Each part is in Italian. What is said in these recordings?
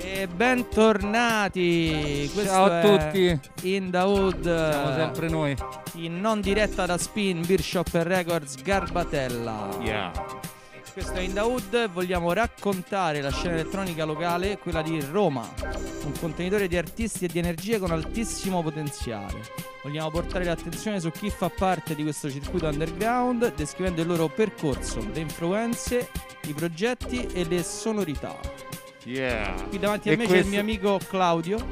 E bentornati! Questo Ciao a tutti. In the Hood. Siamo sempre noi. In non diretta da Spin, Beer Shop Records, Garbatella. Yeah. Questo è In the Hood e vogliamo raccontare la scena elettronica locale, quella di Roma. Un contenitore di artisti e di energie con altissimo potenziale. Vogliamo portare l'attenzione su chi fa parte di questo circuito underground, descrivendo il loro percorso, le influenze, i progetti e le sonorità. Yeah. Qui davanti a E me c'è questo- il mio amico Claudio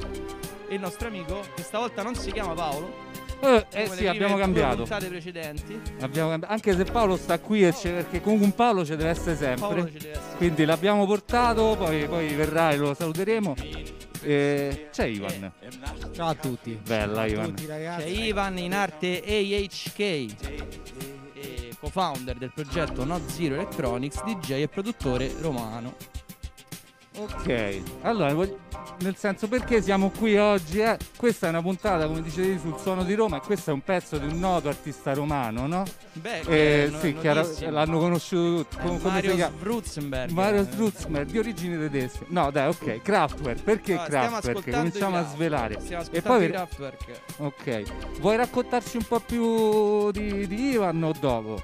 e il nostro amico, che stavolta non si chiama Paolo. Eh, eh sì, abbiamo cambiato. precedenti. Abbiamo cambi- Anche se Paolo sta qui, e c'è- perché comunque un Paolo ci deve essere sempre. Paolo ci deve essere. Quindi l'abbiamo portato, poi, poi verrà e lo saluteremo. Eh, c'è Ivan. Ciao a tutti. Bella Ciao a Ivan. tutti C'è. Ivan in arte AHK, co-founder del progetto Not Zero Electronics, DJ e produttore romano. Ok, allora nel senso perché siamo qui oggi? eh? Questa è una puntata, come dicevi, sul suono di Roma e questo è un pezzo di un noto artista romano, no? Beh, Eh, no- sì, chiaro- l'hanno conosciuto tutti. Com- Mario? Strutzenberg. Mario Strutzmer di origini tedesche. No, dai, ok. Kraftwerk. Perché no, Kraftwerk? Cominciamo a svelare. Stiamo E poi Kraftwerk. Ok. Vuoi raccontarci un po' più di, di Ivan o dopo?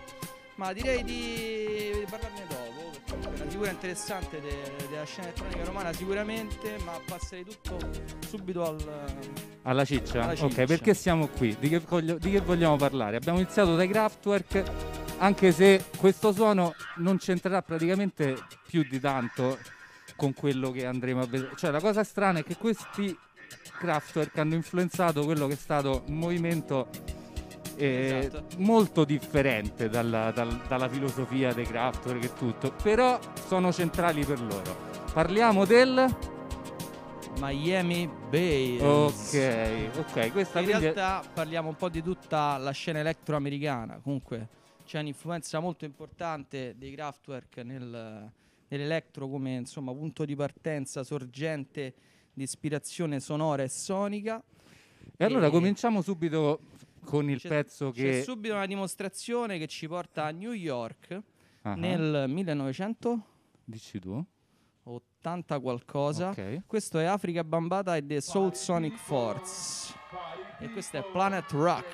Ma direi di, di parlarne figura interessante de- della scena elettronica romana sicuramente, ma passerei tutto subito al... Alla ciccia? Alla Ok, ciccia. perché siamo qui? Di che, voglio- di che vogliamo parlare? Abbiamo iniziato dai Kraftwerk, anche se questo suono non c'entrerà praticamente più di tanto con quello che andremo a vedere. Cioè, la cosa strana è che questi Kraftwerk hanno influenzato quello che è stato un movimento eh, Esatto. molto differente dalla, dal- dalla filosofia dei Kraftwerk e tutto, però sono centrali per loro. Parliamo del... Miami Bay. Ok, ok, questa In è- realtà parliamo un po' di tutta la scena elettroamericana, comunque c'è un'influenza molto importante dei Kraftwerk nel, nell'electro come insomma punto di partenza sorgente di ispirazione sonora e sonica. E allora E- cominciamo subito con il C'è- pezzo C'è che... subito una dimostrazione che ci porta a New York Ah, nel 1980 Dici tu? qualcosa. Ok. Questo è Africa Bambata e The Soul Sonic Force. E questo è Planet Rock.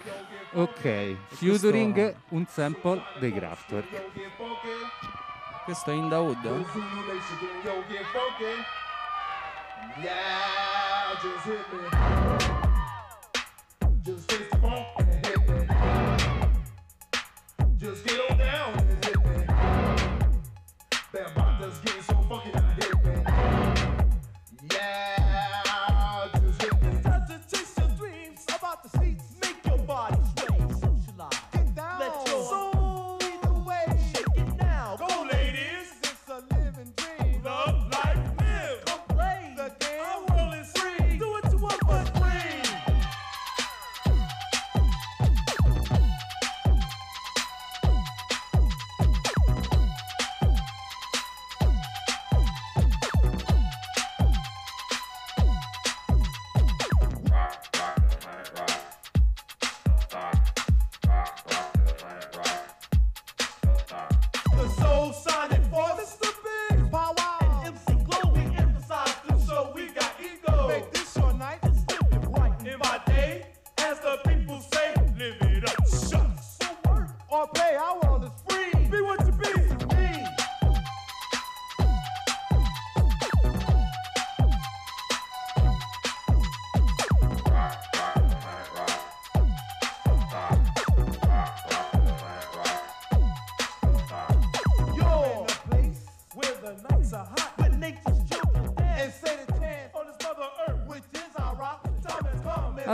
Ok, featuring un sample dei Kraftwerk. Questo è In the Hood. Yeah,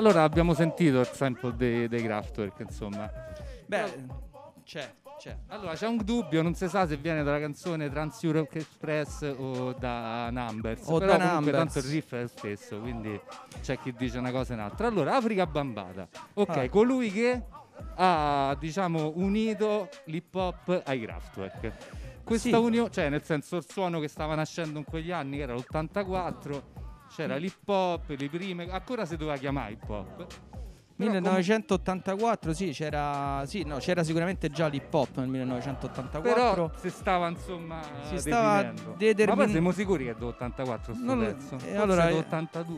Allora abbiamo sentito il sample dei, dei Kraftwerk, insomma. Beh, c'è, c'è. Allora c'è un dubbio, non si sa se viene dalla canzone Trans Europe Express o da Numbers. O però da comunque Numbers. tanto il riff è lo stesso, quindi c'è chi dice una cosa e un'altra. Allora, Africa Bambata. Ok, Ah. colui che ha diciamo unito l'hip hop ai Kraftwerk. Questa Sì. unione, cioè nel senso il suono che stava nascendo in quegli anni, che era l'84, c'era l'hip hop, le prime, ancora si doveva chiamare hip hop. Però 1984, sì, c'era, sì, no, c'era sicuramente già l'hip hop nel 1984. Però si stava insomma Si stava determin- Ma poi siamo sicuri che è dell'84 sto Non pezzo? eh, allora, è eh, dell'82.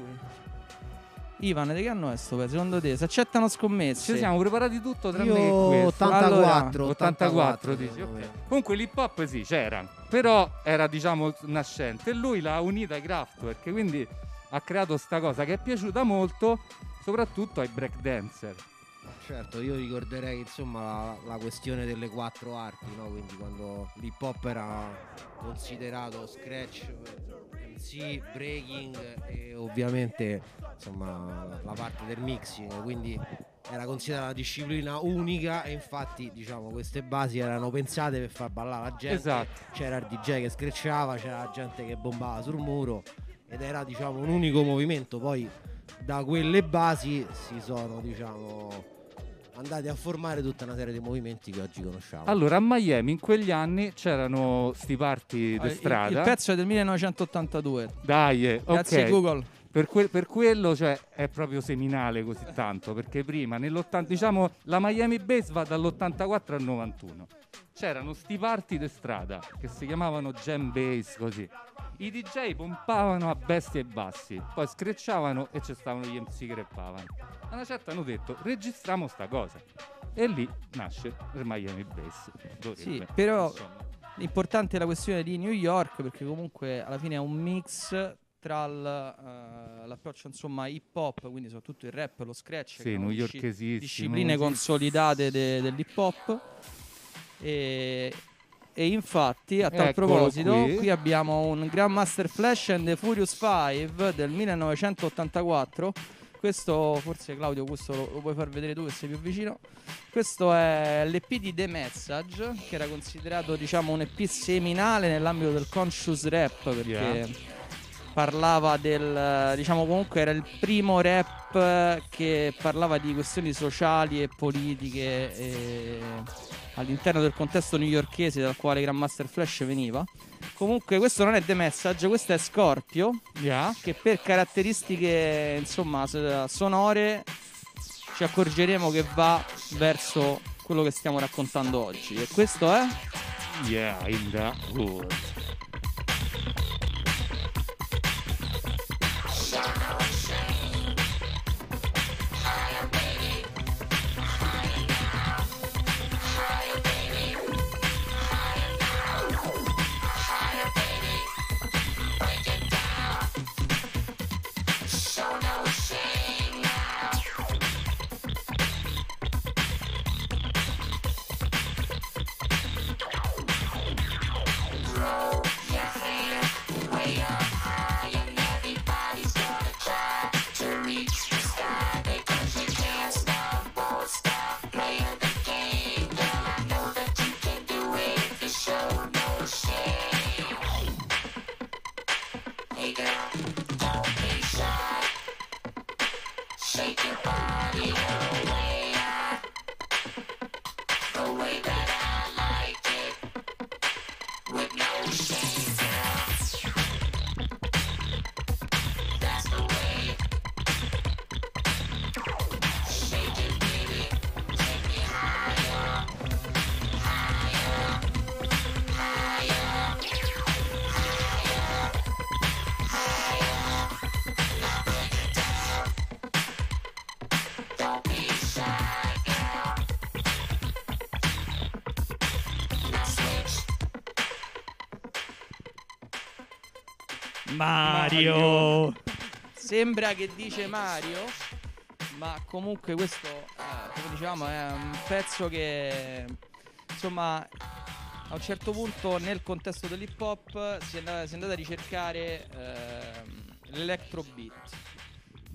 Ivan, di che anno è sto pezzo? Secondo te? Si accettano scommesse? Ci siamo preparati tutto tranne che Io questo. 84, 84 dici, secondo ok. me. Comunque l'hip hop sì, c'era, però era diciamo nascente e lui l'ha unita ai Kraftwerk, quindi ha creato sta cosa che è piaciuta molto, soprattutto ai breakdancer. Certo, io ricorderei insomma la, la questione delle quattro arti, no? quindi quando l'hip hop era considerato scratch, MC, breaking e ovviamente insomma la, parte del mixing, quindi era considerata una disciplina unica e infatti diciamo queste basi erano pensate per far ballare la gente. Esatto. C'era il DJ che screcciava, c'era la gente che bombava sul muro ed era diciamo un unico movimento, poi da quelle basi si sono diciamo andati a formare tutta una serie di movimenti che oggi conosciamo. Allora a Miami in quegli anni c'erano sti party Ah, di il- strada. Il, pezzo è del 1982. Dai, eh, Grazie ok. Google. Per, que- per quello cioè, è proprio seminale così tanto, perché prima, nell'80, diciamo, la Miami Bass va dall'84 al 91. C'erano sti party di strada che si chiamavano jam bass così. I DJ pompavano a bestia e bassi, poi screcciavano e ci stavano gli MC che rappavano. A una certa hanno detto registriamo sta cosa. E lì nasce il Miami Bass. Dovrebbe, Sì, però- insomma. L'importante è la questione di New York perché comunque alla fine è un mix tra eh, l'approccio insomma hip hop, quindi soprattutto il rap, lo scratch, Sì, newyorkesissimo, discipline consolidate de- dell'hip hop. E, e infatti a tal Eccolo proposito qui. qui. abbiamo un Grandmaster Flash and the Furious 5 del 1984 questo forse Claudio questo lo, lo puoi far vedere tu che sei più vicino questo è l'EP di The Message che era considerato diciamo un EP seminale nell'ambito del conscious rap perché Yeah. Parlava del diciamo comunque era il primo rap che parlava di questioni sociali e politiche eh, all'interno del contesto newyorkese dal quale Grandmaster Flash veniva comunque questo non è The Message questo è Scorpio Yeah. che per caratteristiche insomma so- sonore ci accorgeremo che va verso quello che stiamo raccontando oggi e questo è Yeah, in the hood. Mario. Sembra che dice Mario, ma comunque questo, eh, come diciamo, è un pezzo che insomma a un certo punto nel contesto dell'hip hop si è andata, si è andata a ricercare ehm, l'electro beat.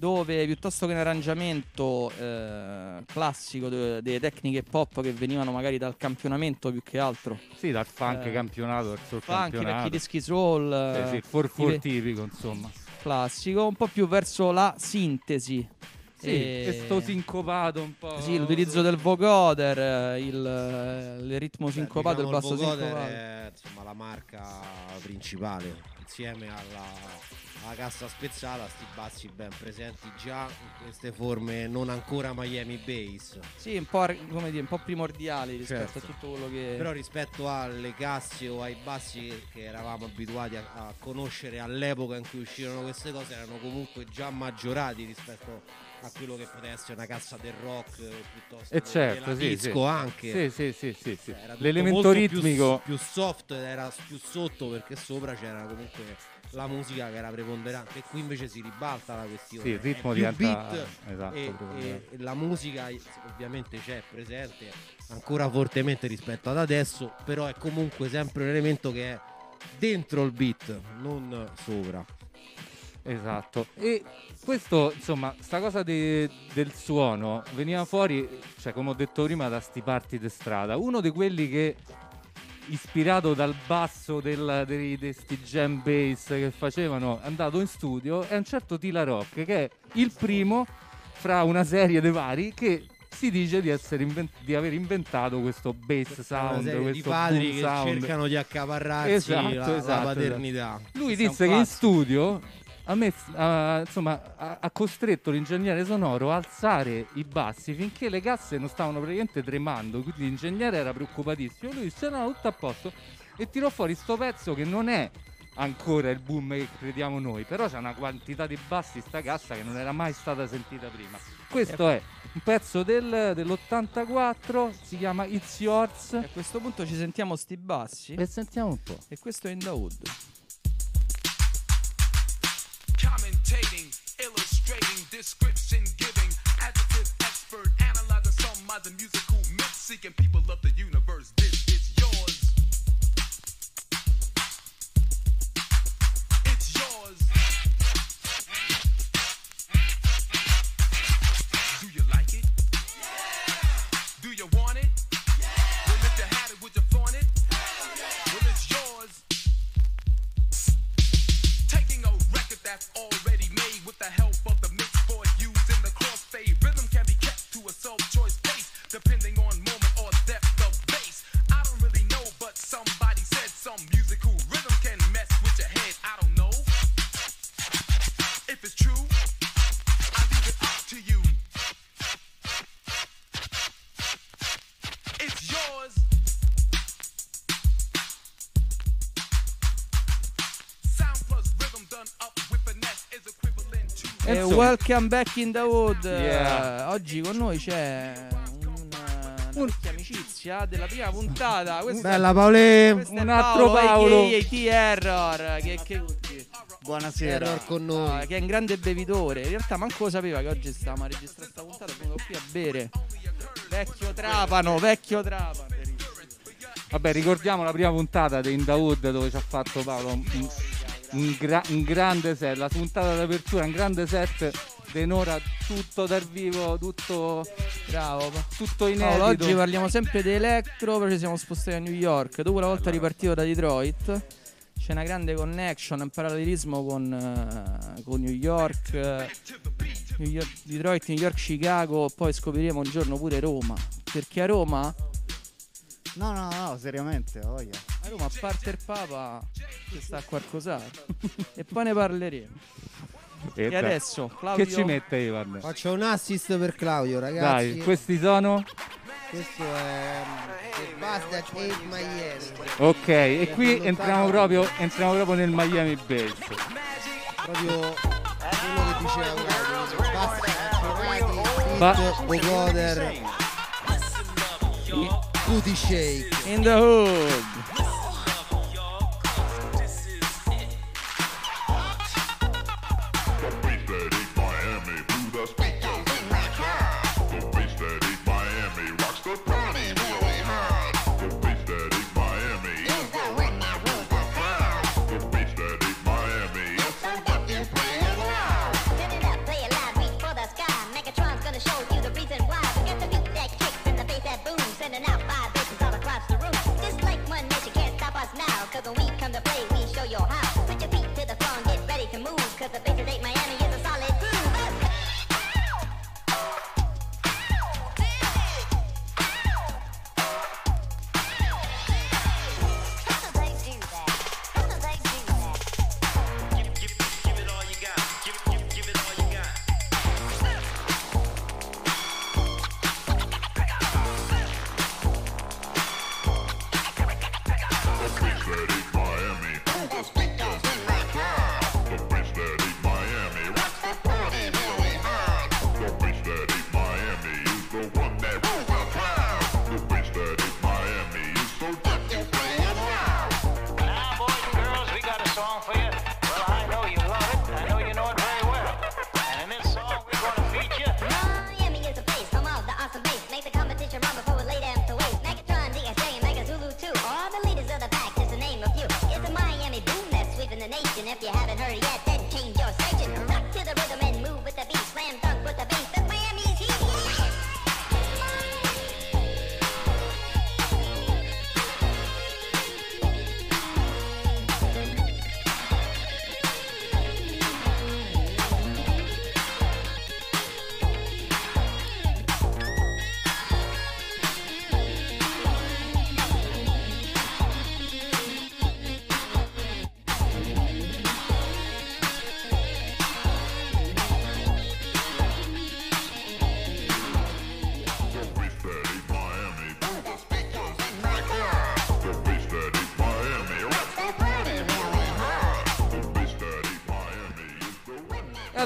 Dove piuttosto che un arrangiamento eh, classico de- delle tecniche pop che venivano magari dal campionamento più che altro, Sì, dal funk Eh, campionato verso il funk, vecchi campionato. dischi soul, Sì, eh, sì, i 4 ve- tipico, insomma. classico, un po' più verso la sintesi. Sì, E- e sto sincopato un po'. Sì, l'utilizzo del vocoder, eh, il, eh, il ritmo Beh, sincopato, diciamo il basso vocoder sincopato. è insomma, la marca principale insieme alla, alla cassa spezzata sti bassi ben presenti già in queste forme non ancora Miami Bass Sì, un po', dire, un po' primordiali rispetto Certo. a tutto quello che... però rispetto alle casse o ai bassi che, che eravamo abituati a, a conoscere all'epoca in cui uscirono queste cose erano comunque già maggiorati rispetto a quello che poteva essere una cassa del rock eh, piuttosto E che certo, sì, disco sì. anche Sì, sì, sì, sì, sì. Cioè, L'elemento molto più- ritmico più, soft era più sotto perché sopra c'era comunque la musica che era preponderante e qui invece si ribalta la questione Sì, il ritmo diventa beat esatto, e, e- e la musica eh, ovviamente c'è presente ancora fortemente rispetto ad adesso però è comunque sempre un elemento che è dentro il beat non sopra Esatto. E questo, insomma, sta cosa de- del suono veniva fuori, cioè come ho detto prima, da sti party di strada. Uno di quelli che, ispirato dal basso del, dei, di sti jam bass che facevano, è andato in studio, è un certo Tila Rock, che è il primo fra una serie di vari che si dice di, essere inven- di aver inventato questo bass sound, serie di questo padri che sound. cercano di accaparrarsi Esatto, la, la esatto, paternità Lui Questo è un disse che in studio ha, messo- ha- insomma, ha, ha costretto l'ingegnere sonoro a alzare i bassi finché le casse non stavano praticamente tremando. Quindi l'ingegnere era preoccupatissimo. Lui disse: No, tutto a posto. E tirò fuori sto pezzo che non è ancora il boom che crediamo noi. Però c'è una quantità di bassi sta cassa che non era mai stata sentita prima. Questo è un pezzo del- dell'84, si chiama It's Yours. E a questo punto ci sentiamo sti bassi E sentiamo un po'. e questo è In The Hood. Commentating, illustrating, description giving, adjective expert, analyzing some of the musical myths, seeking people of the universe. Welcome back in the Hood. Yeah. Oggi con noi c'è una, vecchia amicizia della prima puntata. Questa bella Paolè Un altro Paolo. aka T-Error, che, che, Buonasera. Error con no, noi che è un grande bevitore. In realtà manco lo sapeva che oggi stavamo a registrare questa puntata, è venuto qui a bere. Vecchio Trapano, vecchio Trapano. Vabbè, ricordiamo la prima puntata di In The Hood dove ci ha fatto Paolo un, un gra- un grande set, la puntata d'apertura, un grande set denora tutto dal vivo, tutto, Bravo. tutto inedito. Paolo, oggi parliamo sempre di Electro, però ci siamo spostati a New York. Dopo una volta ripartito da Detroit, c'è una grande connection, un parallelismo con, eh, con New York, eh, New York- Detroit, New York, Chicago, poi scopriremo un giorno pure Roma. Perché a Roma, No, no, no, seriamente, voglia. a Roma a parte il Papa ci sta qualcos'altro. e poi ne parleremo. E E adesso, Claudio, Che ci mette Ivan? faccio un assist per Claudio ragazzi Dai, questi sono... questo è mm, The Bastard Ate Miami Ok, e qui entriamo proprio, entriamo proprio nel Miami Bass. proprio quello che diceva Claudio basta campionati Ba- beat vocoder shake in the hood.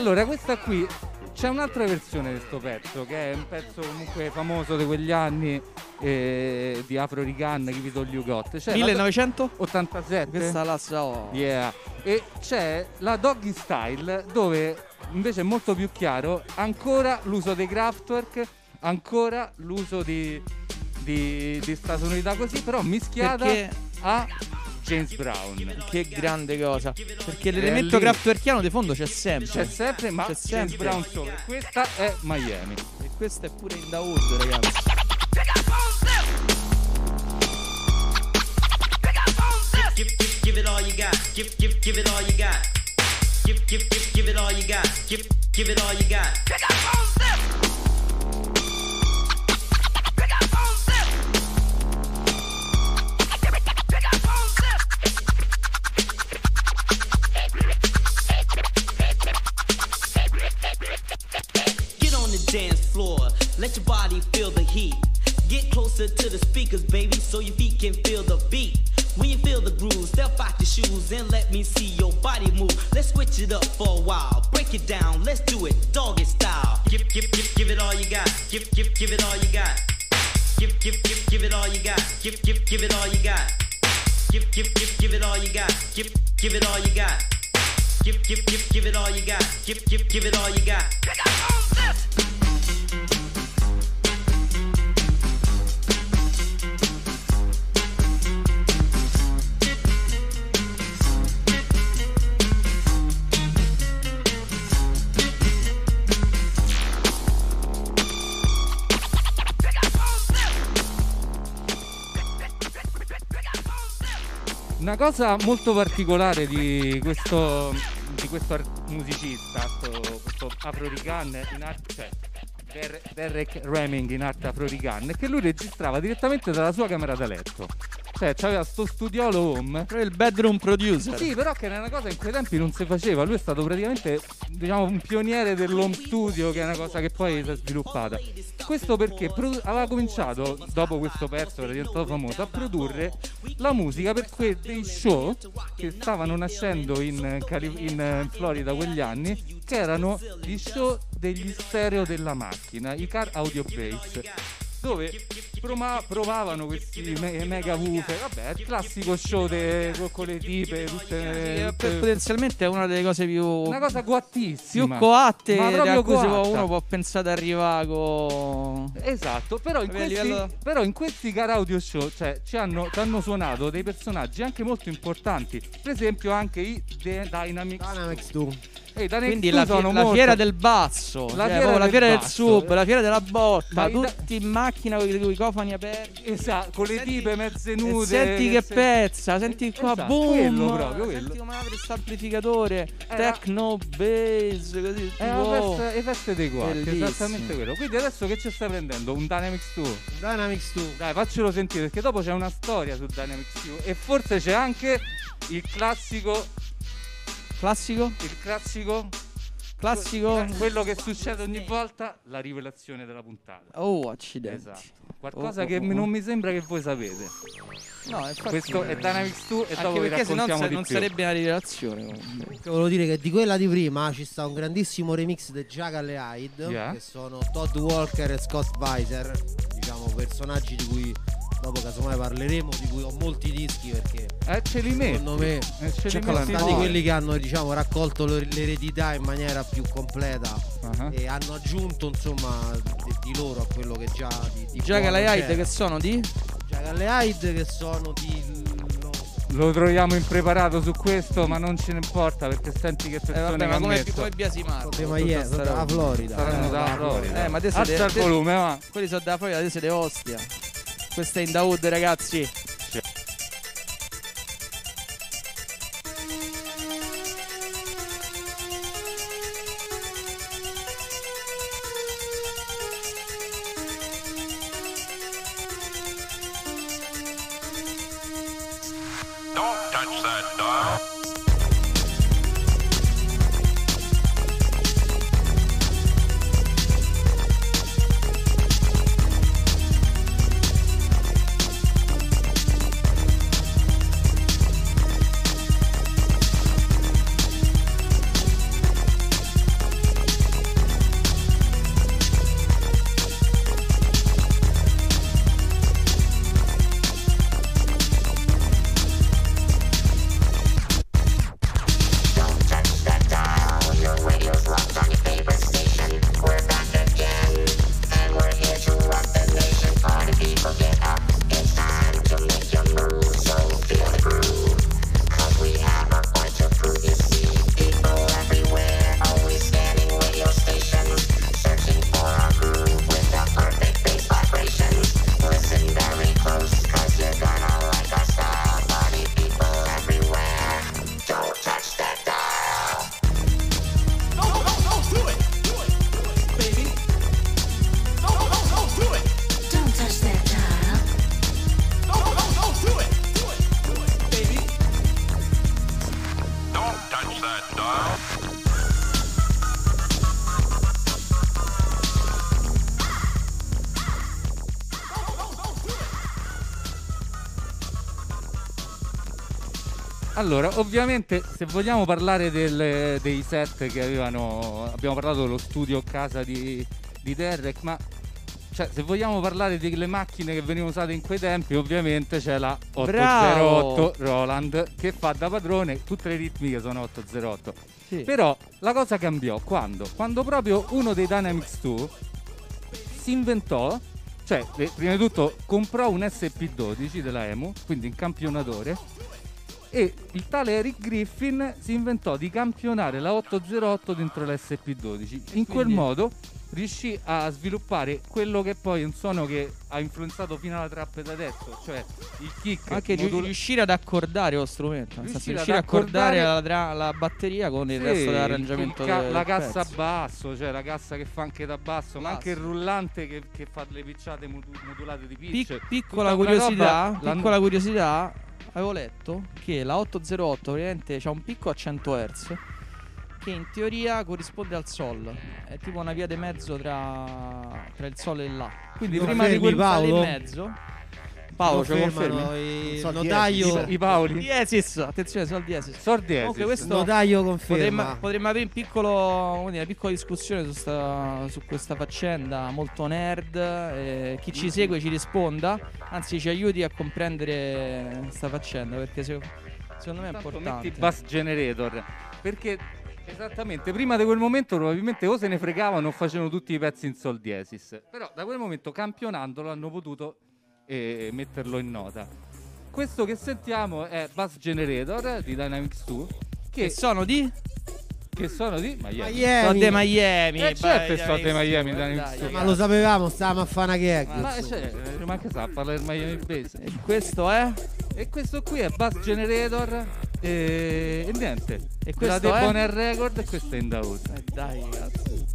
Allora, questa qui c'è un'altra versione di questo pezzo, che è un pezzo comunque famoso di quegli anni eh, di Afro Rican, Give It All You Got. C'è la- 1900? 87? Questa la so. Yeah. E c'è la Doggy Style dove invece è molto più chiaro ancora l'uso dei Kraftwerk, ancora l'uso di, di, di sta sonorità così, però mischiata Perché a James Brown. che grande cosa. Perché l'elemento kraftwerkiano di fondo c'è sempre. C'è sempre, ma C'è James sempre. Brown sopra. Questa è Miami. E questo è pure in Dawood, ragazzi. Give, it all you got. Give, give, give it all you got. Give, give, give, give it all you got. Give, give it all you got. Get floor, let your body feel the heat. Get closer to the speakers, baby, so your feet can feel the beat. When you feel the groove, step out your shoes and let me see your body move. Let's switch it up for a while. Break it down, let's do it doggy style. Give, give, give, give it all you got. Give, give, give it all you got. Give, give, give, give it all you got. Give, give, give it all you got. Give, give, give, give it all you got. Give, give it all you got. Give, give, give, give it all you got. Give, give, give it all you got. Oh, Una cosa molto particolare di questo, di questo musicista, sto- questo afro-rican in arte, cioè Der- Derek Reming in arte afro-rican, è che lui registrava direttamente dalla sua camera da letto. Cioè, c'aveva sto studiolo home. Il bedroom producer. Sì, però che era una cosa che in quei tempi non si faceva. Lui è stato praticamente, diciamo, un pioniere dell'home studio, che è una cosa che poi si è sviluppata. Questo perché produ- aveva cominciato, dopo questo pezzo, era diventato famoso, a produrre la musica per quei dei show che stavano nascendo in, Cali- in Florida quegli anni, che erano gli show degli stereo della macchina, i car audio bass dove proma- provavano questi me- mega woofer vabbè il classico show de- co- con le tipe tutte, Eh, tutte- Potenzialmente è una delle cose più, una cosa più coattissima coatte Ma proprio coatta. uno può pensare ad arrivare con... Esatto, però in, questi, livello- però in questi car audio show cioè, ci hanno, ci hanno suonato dei personaggi anche molto importanti. Per esempio, anche i The Dynamics. Dynamics 2. E i Dynamics Quindi 2 la, sono la fiera del basso, La cioè, fiera proprio la del fiera del sub, la fiera della botta, Ma i da- tutti in macchina con i cofani aperti. Esatto, con le Senti- tipe mezze E nude. senti che se- pezza, senti qua, Esatto, boom, quello proprio, quello. senti come apre questo amplificatore, Era- techno, bass, così. È wow. festa, le feste dei quarti, esattamente quello. Quindi adesso che ci stai prendendo? Un Dynamics 2? Dynamics 2. Dai, faccelo sentire perché dopo c'è una storia su Dynamics 2 e forse c'è anche il classico, Classico? il classico, Classico? quello che succede ogni volta, la rivelazione della puntata. Oh, accidenti. Esatto. Qualcosa Oh, che oh, mi- oh. non mi sembra che voi sapete. No, infatti- Questo è Dynamics 2 e dopo vi perché se no non più. sarebbe una rivelazione. comunque. Che volevo dire che di quella di prima ci sta un grandissimo remix di Jagal e Hyde Yeah. che sono Todd Walker e Scott Weiser, diciamo personaggi di cui dopo casomai parleremo, di cui ho molti dischi perché Eh, ce li metti. secondo me Eh, ce li sono stati quelli che hanno diciamo raccolto l'er- l'eredità in maniera più completa Ah. e hanno aggiunto insomma di, di loro a quello che già di, di Già che buono Hyde che sono di? Jagal e Hyde che sono di Lo troviamo impreparato su questo, ma non ce ne importa perché senti che Eh, persone vabbè, che ma come. Sono tutta Miami, sta sono roba. da Florida. Saranno Eh, da da Florida. Eh, ma te Alza siete- il te- volume, va. Quelli sono da Florida, te siete Ostia. Questo è in Dawood, ragazzi. Allora, ovviamente, se vogliamo parlare del- dei set che avevano. Abbiamo parlato dello studio casa di, di Derek, ma. Cioè, se vogliamo parlare delle macchine che venivano usate in quei tempi, ovviamente c'è la 808 Roland che fa da padrone tutte le ritmiche sono 808. Sì. Però la cosa cambiò quando? Quando proprio uno dei Dynamics 2 si inventò, cioè eh, prima di tutto comprò un SP12 della EMU, quindi un campionatore, e il tale Eric Griffin si inventò di campionare la 808 dentro l'SP12. In quel modo riuscì a sviluppare quello che poi è un suono che ha influenzato fino alla trap da adesso, cioè il kick Anche gi- modul- riuscire ad accordare lo strumento, nel senso Riuscire riuscire ad a accordare la, accordare- tra- la batteria con il Sì, resto dell'arrangiamento il ca- del la cassa pezzo. basso, cioè la cassa che fa anche da basso, ma anche il Basso. rullante che, che fa le picciate modu- modulate di Pic- pitch. piccola Tutta quella curiosità, piccola curiosità, avevo letto che la 808 praticamente ha un picco a 100 Hz che in teoria corrisponde al Sol. È tipo una via di mezzo tra, tra il Sol e il La. Quindi Lo prima di quel Paolo? mezzo Paolo, ce lo confermi? il So notaio I, I Paoli. Diesis, attenzione, sol diesis. Sor diesis. Comunque il questo notaio Potremmo, conferma potremmo avere un piccolo, dire, una piccola discussione su, sta- su questa faccenda molto nerd. eh, chi ci segue ci risponda, anzi ci aiuti a comprendere questa faccenda perché se- secondo me è Tanto importante. metti bus generator perché esattamente prima di quel momento probabilmente o se ne fregavano o facevano tutti i pezzi in sol diesis però da quel momento campionandolo hanno potuto eh, metterlo in nota questo che sentiamo è bus generator di Dynamics 2 che che, sono di che sono di Miami, Miami. sono dei Miami. Eh, certo che sono dai, Miami, dai, ma lo sapevamo stavamo a fare una gag ma insomma. cioè, eh, ma che sa parlare del Miami Base E questo è e questo qui è bus generator e, e niente E la questo è? Debonair Record e questo è in Dawood Eh, dai, cazzo.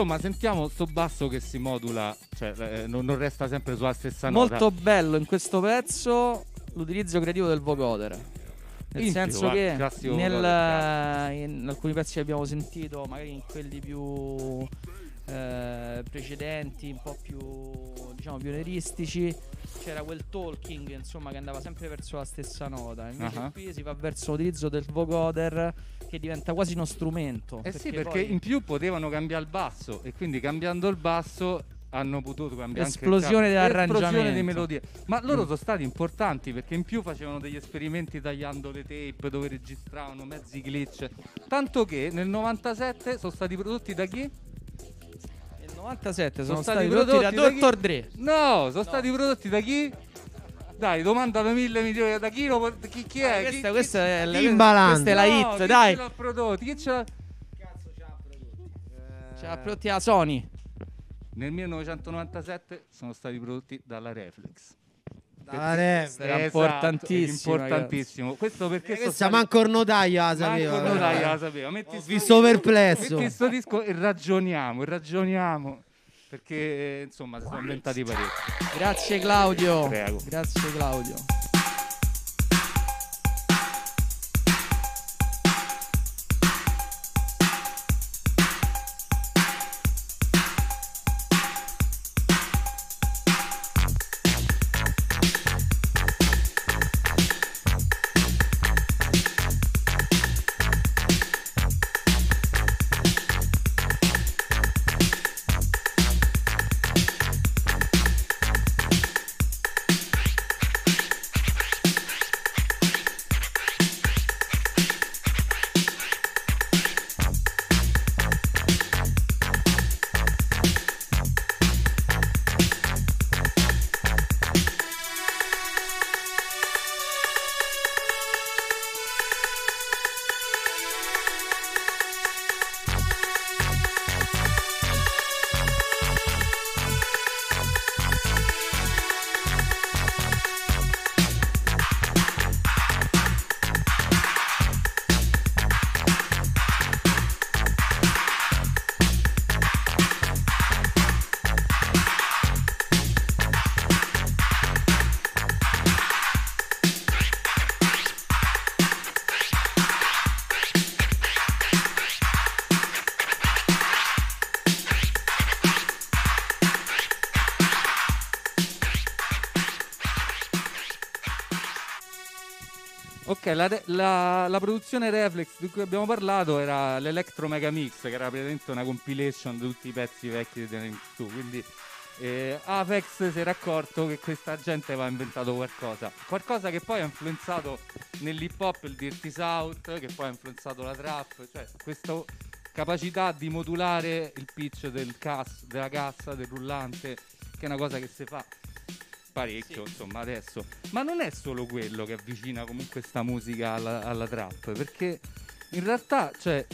Insomma, sentiamo sto basso che si modula, cioè eh, non, non resta sempre sulla stessa nota. Molto bello in questo pezzo l'utilizzo creativo del vocoder. Nel Intimo, senso eh, che classico nel- vocoder, in alcuni pezzi che abbiamo sentito, magari in quelli più eh, precedenti, un po' più diciamo pionieristici, c'era quel talking insomma che andava sempre verso la stessa nota. Invece Ah. qui si va verso l'utilizzo del vocoder che diventa quasi uno strumento. Eh sì, perché poi- in più potevano cambiare il basso e quindi cambiando il basso hanno potuto cambiare Esplosione dell'arrangiamento. Esplosione di melodie. Ma loro Mm. sono stati importanti perché in più facevano degli esperimenti tagliando le tape dove registravano mezzi glitch. Tanto che nel 97 sono stati prodotti da chi? Nel 97 sono, Sono stati, stati prodotti da prodotti da Dr. chi? Dre. No, sono stati prodotti da chi? Dai, domanda da mille milioni da chi, lo- chi, chi è? Ah, Chi- questa, chi- questa è la, questa è la No, hit, chi dai. ce l'ha prodotti? Chi ce l'ha? Ce l'ha prodotti la Sony. Nel 1997 sono stati prodotti dalla Reflex. Era Esatto, importantissimo, importantissimo. Questo perché Eh, Questa stati- manco Ornotaia la sapeva. Manco Ornotaia eh. la sapeva. Metti Ho sto visto perplesso. Metti sto disco e ragioniamo, e ragioniamo. Perché insomma si sono inventati parecchio. Grazie Claudio. Prego. Grazie Claudio. La, la- la produzione Reflex di cui abbiamo parlato era l'Electro Mega Mix, che era praticamente una compilation di tutti i pezzi vecchi di Dynamic 2. Quindi eh, Apex si era accorto che questa gente aveva inventato qualcosa. Qualcosa che poi ha influenzato nell'hip hop il Dirty South, che poi ha influenzato la trap, cioè questa capacità di modulare il pitch del cas- della cassa, del rullante, che è una cosa che si fa parecchio, insomma, adesso. Ma non è solo quello che avvicina comunque sta musica alla, alla trap, perché in realtà, cioè,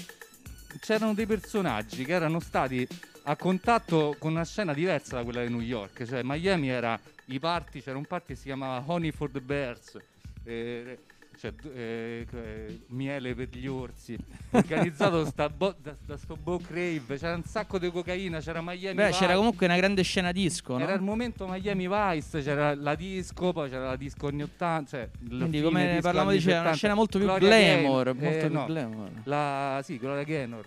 c'erano dei personaggi che erano stati a contatto con una scena diversa da quella di New York, cioè Miami era i party, c'era un party che si chiamava Honey for the Bears, eh, cioè, eh, eh, miele per gli orsi, organizzato sta bo- da, da sto Bo Crave, c'era un sacco di cocaina, c'era Miami Beh, Vice. c'era comunque una grande scena disco, no? Era il momento Miami Vice, c'era la disco, poi c'era la disco anni 80, cioè Quindi come parlavamo di c'era una 70. scena molto più Gloria glamour, Gaynor, molto eh, più no, glamour. La, sì, Gloria Gaynor.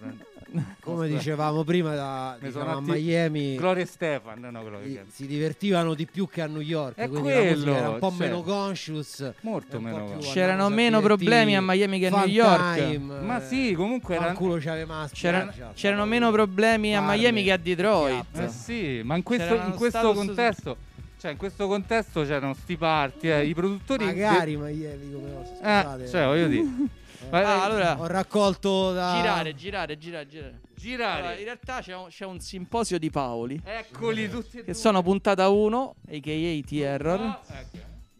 Come dicevamo prima, da, diciamo, a Miami Gloria Stefan, no, Gloria si divertivano di più che a New York. È quello, era un po' cioè, meno conscious. Molto e meno conscious. C'erano meno problemi a Miami che a New York. time, Ma eh, sì, comunque era... Qualcuno c'aveva ma C'erano, c'erano fa meno problemi a Miami che a Detroit. Eh sì, ma in questo, in questo contesto Cioè, in questo contesto c'erano sti party, eh, i produttori. Magari Miami come cosa, Eh, scusate. cioè, voglio dire. Ma- Ah, allora, Ho raccolto da girare, girare, girare, girare. Girare. Allora, in realtà c'è un, c'è un simposio di Paoli. Eccoli tutti e Che due. sono puntata 1, a.k.a. T-Error. Ah, ecco.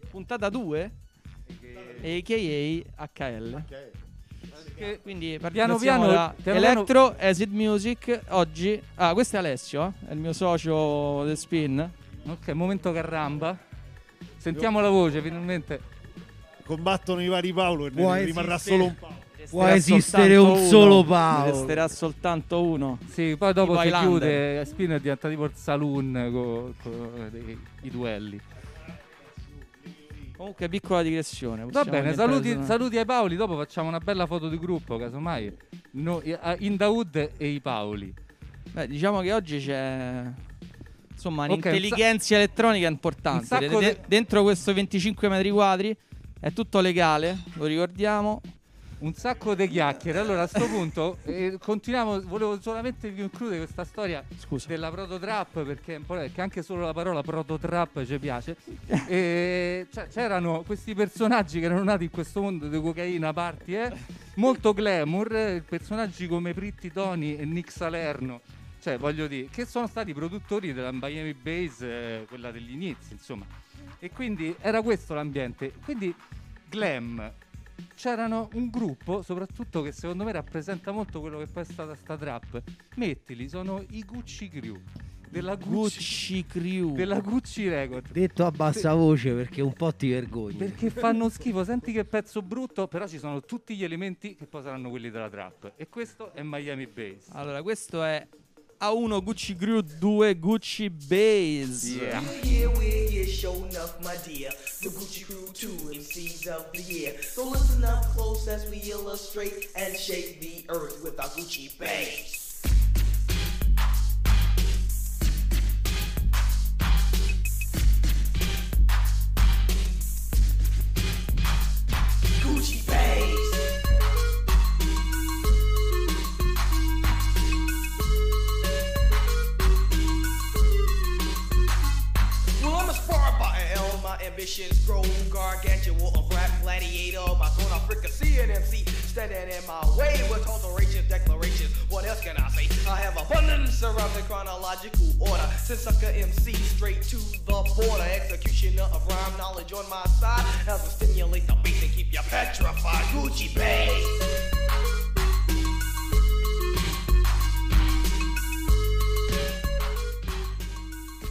Puntata 2, a.k.a. HL. Che- Quindi Piano partiamo piano- da piano piano- Electro Acid Music oggi. Ah, questo è Alessio, eh? è il mio socio del spin. Ok, momento carramba. Sentiamo la voce finalmente. Combattono i vari Paolo e ne rimarrà esistere- solo un Paolo. Può esistere soltanto un uno. solo Paolo. Resterà soltanto uno. Sì, poi dopo Tipo si Highlander. chiude. Spin è diventa tipo il saloon con i duelli. Comunque piccola digressione. Va possiamo bene, diventare saluti, su- saluti ai Paoli. Dopo facciamo una bella foto di gruppo, casomai. No, i- a- e i Paoli. Beh, diciamo che oggi c'è insomma Ok, un sa- un'intelligenza elettronica un importante. sacco De- de- dentro questo 25 metri quadri è tutto legale, lo ricordiamo. Un sacco di chiacchiere. Allora, a sto punto, eh, continuiamo. Volevo solamente concludere questa storia Scusa. della prototrap perché, perché anche solo la parola prototrap ci piace. E, cioè, c'erano questi personaggi che erano nati in questo mondo di cocaina party, eh, molto glamour, eh, personaggi come Pritti Tony e Nick Salerno. Cioè, voglio dire, che sono stati produttori della Miami Base, eh, quella degli inizi, insomma. E quindi era questo l'ambiente. Quindi glam. C'erano un gruppo, soprattutto che secondo me rappresenta molto quello che poi è stata sta trap. Mettili, sono i Gucci Crew. Della Gucci, Gucci Crew. della Gucci Record. Detto a bassa voce perché un po' ti vergogni. Perché fanno schifo, senti che pezzo brutto, però ci sono tutti gli elementi che poi saranno quelli della trap. E questo è Miami Bass. Allora, questo è A1 Gucci Crew 2 Gucci Base. Yeah. Yeah, we're here, show enough, my dear. The Gucci Crew, two MCs of the year. So listen up close as we illustrate and shake the earth with our Gucci bass. Gucci bass. Ambitions grow gargantuan of rap gladiator. My throne of fricassee and MC standing in my way with alterations, declarations. What else can I say? I have abundance around the chronological order. Since sucker MC straight to the border. Executioner of rhyme knowledge on my side. Helps to stimulate the beat and keep you petrified. Gucci bass.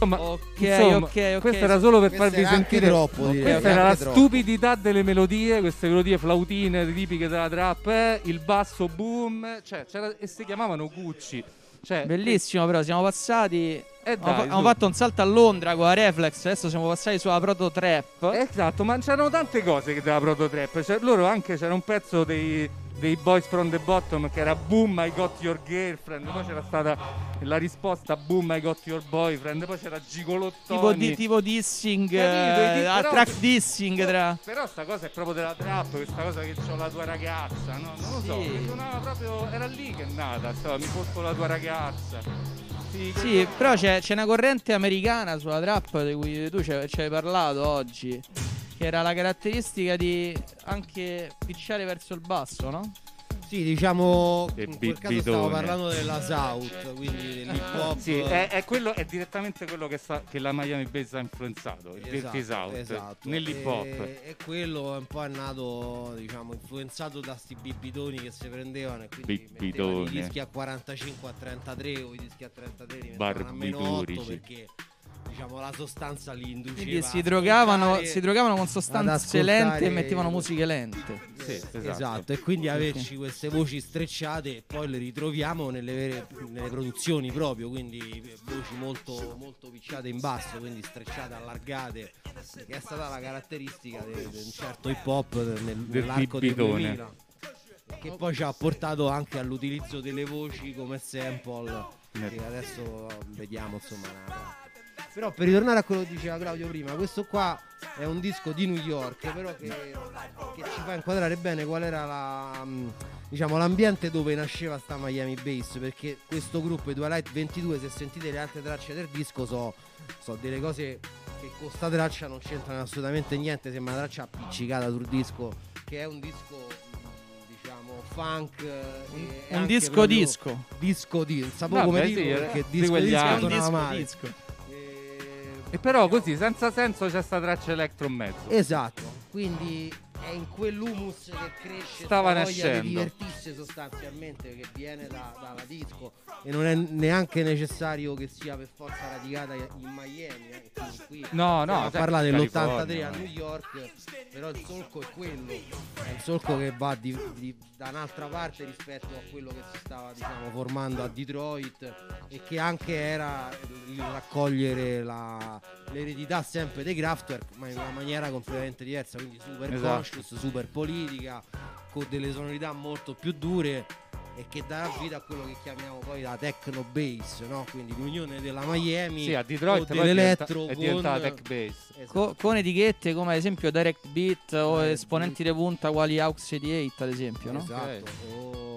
Insomma, Ok, insomma, ok, ok. Questo era solo per farvi sentire. troppo, direi, questa era la troppo. stupidità delle melodie, queste melodie flautine tipiche della trap, eh, il basso boom, cioè, c'era- e si chiamavano Gucci. Cioè, Bellissimo, però siamo passati. Eh, abbiamo, dai, abbiamo su. fatto un salto a Londra con la Reflex. Adesso siamo passati sulla proto trap. Esatto, ma c'erano tante cose che della proto trap. Cioè, loro anche c'era un pezzo dei, dei Boys from the Bottom che era Boom, I got your girlfriend. Poi c'era stata la risposta Boom, I got your boyfriend. Poi c'era Gigolottoni. Tipo, di, tipo dissing, Capito, eh, di- però- track dissing tra. Però sta cosa è proprio della trap, questa cosa che c'ho la tua ragazza, no? Non lo so, Sì. proprio. Era lì che è nata, stava, mi porto la tua ragazza. Sì, Sì, però c'è, c'è una corrente americana sulla trap di cui tu ci hai parlato oggi. Che era la caratteristica di anche picciare verso il basso, no? Sì, diciamo E in quel caso stavo parlando della South, quindi dell'hip hop. Sì, è, è quello, è direttamente quello che, sta- che la Miami Bass ha influenzato, il Dirty South, esatto. nell'hip hop. E, e quello un po' è nato, diciamo, influenzato da sti bibitoni che si prendevano e quindi mettevano i dischi a 45 a 33 o i dischi a 33 li mettevano a meno 8 Barbiturici. perché diciamo la sostanza li induceva Quindi si drogavano, si drogavano con sostanze lente e mettevano musiche lente. Sì, esatto. Esatto. e quindi averci queste voci strecciate e poi le ritroviamo nelle, vere, nelle produzioni proprio, quindi voci molto, molto picciate in basso, quindi strecciate, allargate, che è stata la caratteristica di un certo hip hop nel- nell'arco del bibitone. 2000. Che poi ci ha portato anche all'utilizzo delle voci come sample, che adesso vediamo insomma. Però per ritornare a quello che diceva Claudio prima, questo qua è un disco di New York, però che, che ci fa inquadrare bene qual era la, mh, diciamo, l'ambiente dove nasceva sta Miami Bass, perché questo gruppo, i Twilight 22, se sentite le altre tracce del disco, so so delle cose che con sta traccia non c'entrano assolutamente niente, sembra una traccia appiccicata sul disco, che è un disco diciamo funk eh, Un disco disco. disco di non sapevo come sì, dirlo eh, disco disco Disco, disco. E- però così, senza senso, c'è sta traccia elettro in mezzo. Esatto, quindi è in quell'humus che cresce Stava nascendo. di divertirsi sostanzialmente che viene da- dalla disco e non è neanche necessario che sia per forza radicata in Miami eh, qui No, no, cioè, California. dell'83 a New York però il solco è quello è il solco che va di- di- da un'altra parte rispetto a quello che si stava diciamo formando a Detroit e che anche era il raccogliere la- l'eredità sempre dei Kraftwerk ma in una maniera completamente diversa quindi super Esatto. Conscious super politica con delle sonorità molto più dure e che darà vita a quello che chiamiamo poi la techno bass no? quindi l'unione della Miami Sì, a Detroit o poi diventa- dell'elettro è diventata con- tech bass. Esatto. Co- con etichette come ad esempio Direct Beat o Direct esponenti di punta quali aux 88 ad esempio, no? Esatto, o i mm,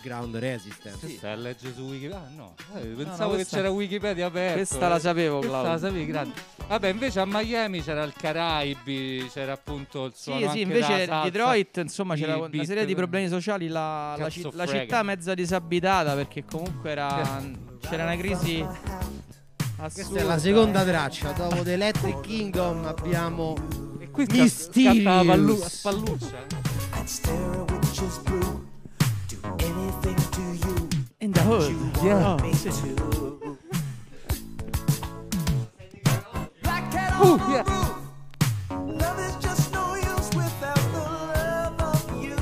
Underground Resistance. Questa è legge su Wikipedia. Ah, no, Eh, pensavo che questa- c'era Wikipedia aperto. questa la sapevo, Questa Claudio. la sapevi, grande. Vabbè, invece a Miami c'era il Caraibi, c'era appunto il suono Sì, anche sì, invece salsa, Detroit, insomma, c'era una serie di problemi sociali. La, la ci- la città mezza disabitata perché comunque era, c'era una crisi Questa assurda. è la seconda traccia. Dopo The Electric Kingdom abbiamo scatta la pallu- Mysterious. spalluccia. Anything to you. In the hood. Yeah. Oh, sì. Black cat Uh, yeah. roof. Love is just no use without the love of you.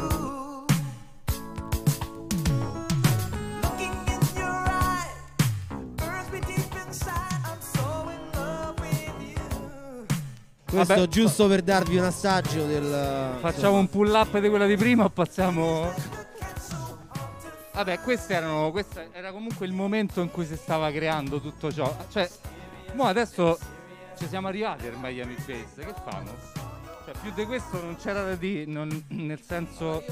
Looking in your eye burns me deep inside. I'm so in love with you. Questo Vabbè, giusto per darvi un assaggio del Facciamo un pull up di quella di prima o passiamo. Vabbè, erano. Questo era comunque il momento in cui si stava creando tutto ciò. Cioè, mo adesso ci siamo arrivati al Miami Bass. Che fanno? Cioè, più di questo non c'era da dire. non- nel senso.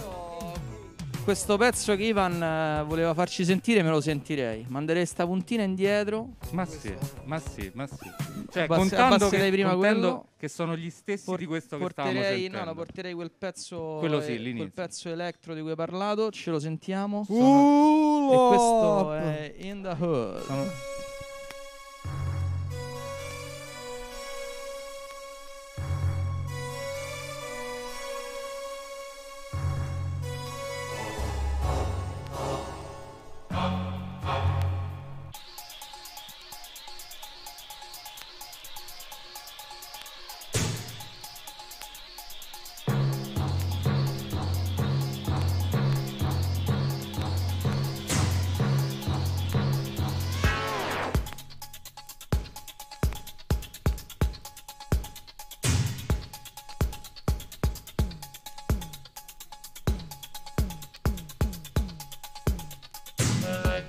Questo pezzo che Ivan eh, voleva farci sentire me lo sentirei. Manderei sta puntina indietro. Ma sì, ma sì, ma sì. Cioè, Abbassi- contando, che, prima contando quello. che sono gli stessi Por- di questo che stavamo porterei, sentendo. no, no, porterei quel pezzo Quello sì, eh, l'inizio. quel pezzo elettro di cui hai parlato, ce lo sentiamo. Sono- e questo è In the Hood. Sono-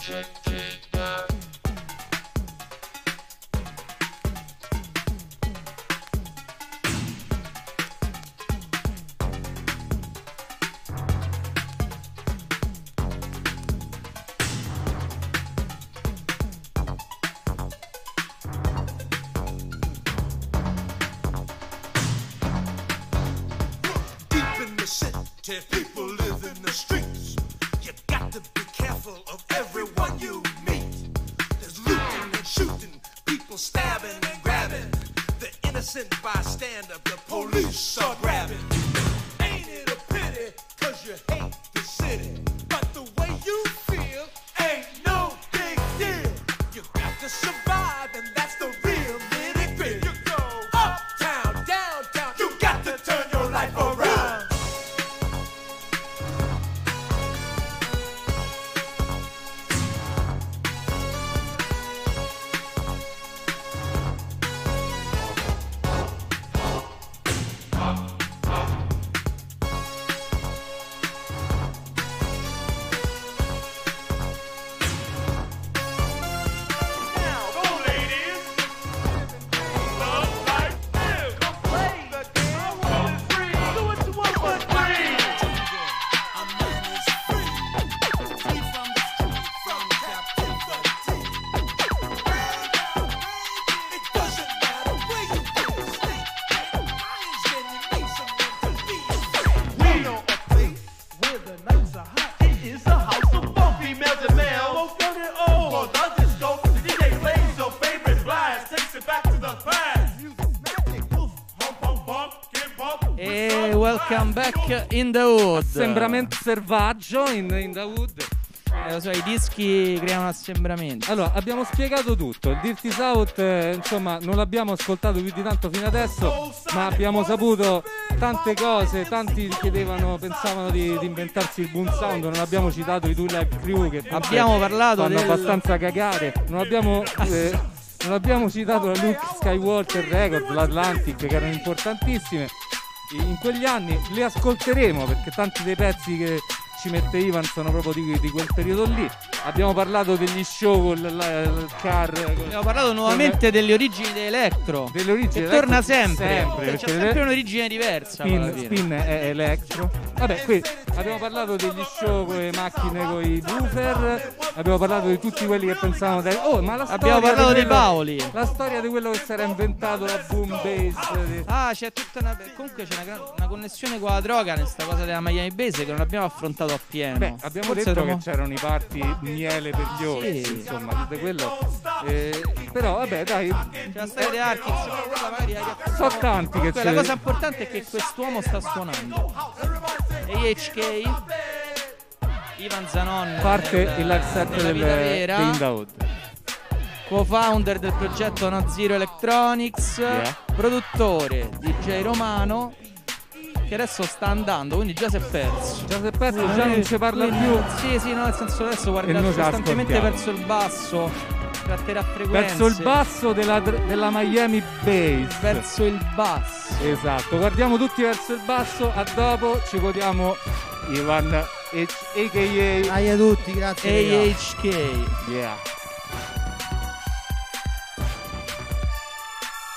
Check. I stay E welcome back in the wood. Assembramento selvaggio in, in the wood. Eh, lo i dischi creano assembramento. Allora, abbiamo spiegato tutto. Il Dirty South, eh, insomma, non l'abbiamo ascoltato più di tanto fino adesso, ma abbiamo saputo tante cose. Tanti chiedevano, pensavano di, di inventarsi il boom sound. Non abbiamo citato i Two Live Crew che Abbiamo parlato fanno del- abbastanza cagare. Non abbiamo. eh, non abbiamo citato la Luke Skywalker Record, l'Atlantic, che erano importantissime in quegli anni. Le ascolteremo perché tanti dei pezzi che ci mette Ivan sono proprio di, di quel periodo lì. Abbiamo parlato degli show con il, car. con- Abbiamo parlato nuovamente delle origini di Electro. Delle origini Che di torna Electro, sempre. sempre, C'è perché sempre le- un'origine diversa. Spin, spin è elettro. Vabbè, qui abbiamo parlato degli show con le macchine con i buffer. Abbiamo parlato di tutti quelli che pensavano. dai- Oh, ma la Abbiamo parlato di dei Paoli. La storia di quello che si era inventato la boom bass. di- Ah, c'è tutta una. Comunque c'è una, gran- una connessione con la droga nesta cosa della Miami Base che non abbiamo affrontato appieno. Beh, abbiamo Forse detto che c'erano i party miele per gli orsi, Sì. insomma, tutto quello. Eh, però vabbè, dai, C'è la storia di Artix, quella magari hai so tanti che Comunque, la c'è. cosa importante è che quest'uomo sta suonando. AHK, Ivan Zanon, parte il live set del, Indawood. co-founder del progetto No Zero Electronics, Yeah. produttore DJ Romano, che adesso sta andando, quindi già si è perso. Già si è perso, già non ci parla Quindi- più. Sì, sì, no, nel senso adesso guarda costantemente verso il basso, tratterà frequenze. Verso il basso della, della Miami Bass. Verso il basso. Esatto, guardiamo tutti verso il basso, a dopo ci godiamo Ivan H- a.k.a. Dai a tutti, grazie. AHK. Yeah.